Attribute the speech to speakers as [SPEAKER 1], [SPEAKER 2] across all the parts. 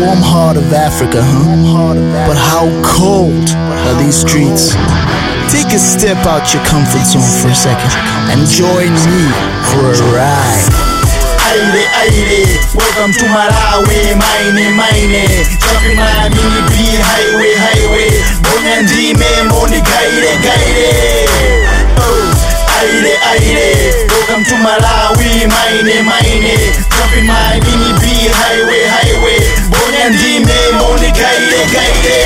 [SPEAKER 1] warm heart of Africa, huh? But how cold are these streets? Take a step out your comfort zone for a second and join me for a ride.
[SPEAKER 2] Ayile, ayile, welcome to Malawi, mine, mine Jumping my mini B, highway, highway Bonya ndime, moni, gaire, gaire Oh, ayile, ayile, welcome to Malawi, mine, mine Jumping my mini B, highway, highway Ndime, moni, gaire, gaire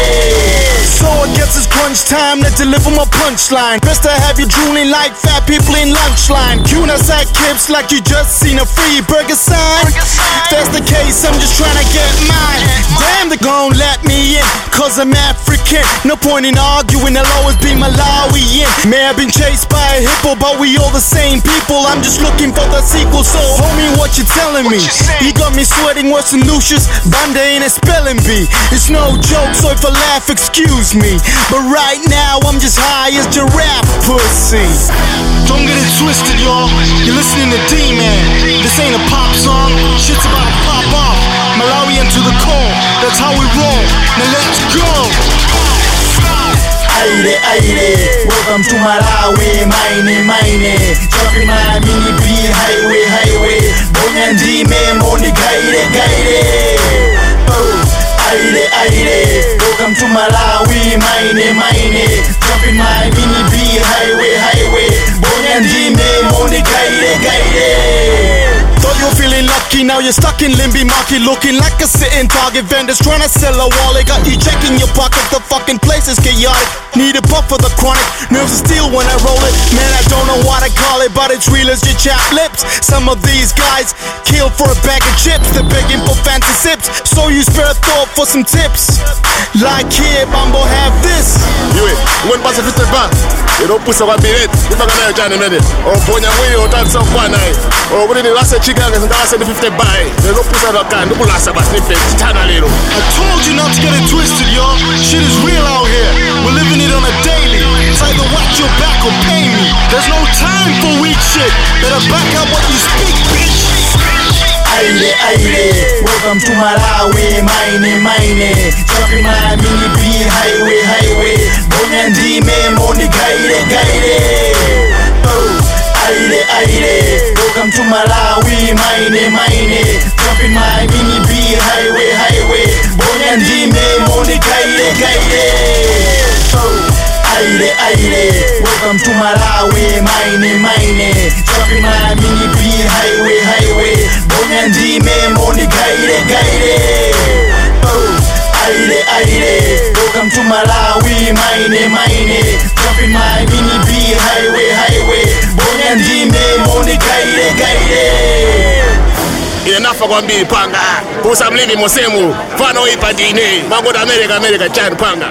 [SPEAKER 1] So it gets it's crunch time to deliver my punchline. Best to have you drooling like fat people in lunch line. Kuna sack kips like you just seen a free burger sign. If that's the case, I'm just trying to get mine. Damn, they gon' let me in, cause I'm African. No point in arguing, I'll always be Malawian. May have been chased by a hippo, but we all the same people. I'm just looking for the sequel, so homie, what you telling me? You got me sweating worse than Lucius. Banda ain't a spelling bee. It's no joke, so if I laugh, excuse me. But right now, I'm just high as giraffe pussy. Don't get it twisted, y'all. You're listening to D-Man. This ain't a pop song. Shit's about to pop off. Malawian to the core. That's how we roll. Now let's go.
[SPEAKER 2] Aire, aire, welcome to Malawi, mine, mine. Jumping my mini B, highway, highway. Bonya ndime, moni, gaire, gaire. Oh, aire, aire, welcome to Malawi, mine, mine
[SPEAKER 1] lucky, now you're stuck in Limbe market Looking like a sitting target. Vendors trying to sell a wallet Got you checking your pocket, the fucking place is chaotic Need a puff for the chronic Nerves of steel when I roll it. Man, I don't know what I call it But it's real as your chapped lips Some of these guys kill for a bag of chips. They're begging for So you spare a thought for some tips Like here, Bumbo, have this
[SPEAKER 3] iwe ungonipasa 50 ba ilopusa kwambiri ipaka nayo chani mene oponya mwili otatisa kukwanayi okuti ndilase chiki yange sindalase ndi 50 bayi ilopusa lakani ndikulasa basi nife chitana lero
[SPEAKER 1] I told you not to get it twisted, y'all. Shit is real out here. We're living it on a daily. It's either watch your back or pay me. There's no time for weak shit. Better back up what you speak,
[SPEAKER 2] Ayile, ayile, welcome to Malawi, mine, mine. Jumping my mini B, highway, highway Bonya ndime, eh, moni, gaire, gaire eh, eh. Oh, ayile, ayile, welcome to Malawi, mine, mine. Jumping my mini B, highway, highway Bonya ndime, moni, gaire, gaire Oh, ayile, ayile, welcome to Malawi, mine, mine. Jumping my mini B, gaire, gaire Oh, aire, aire, welcome to Malawi, mine, mine Jumping my mini B, highway, highway. Bonya ndime, moni, gaire, gaire.
[SPEAKER 3] Inafa panga. Pusa mlimi mosemu. Fano ipa america america chani panga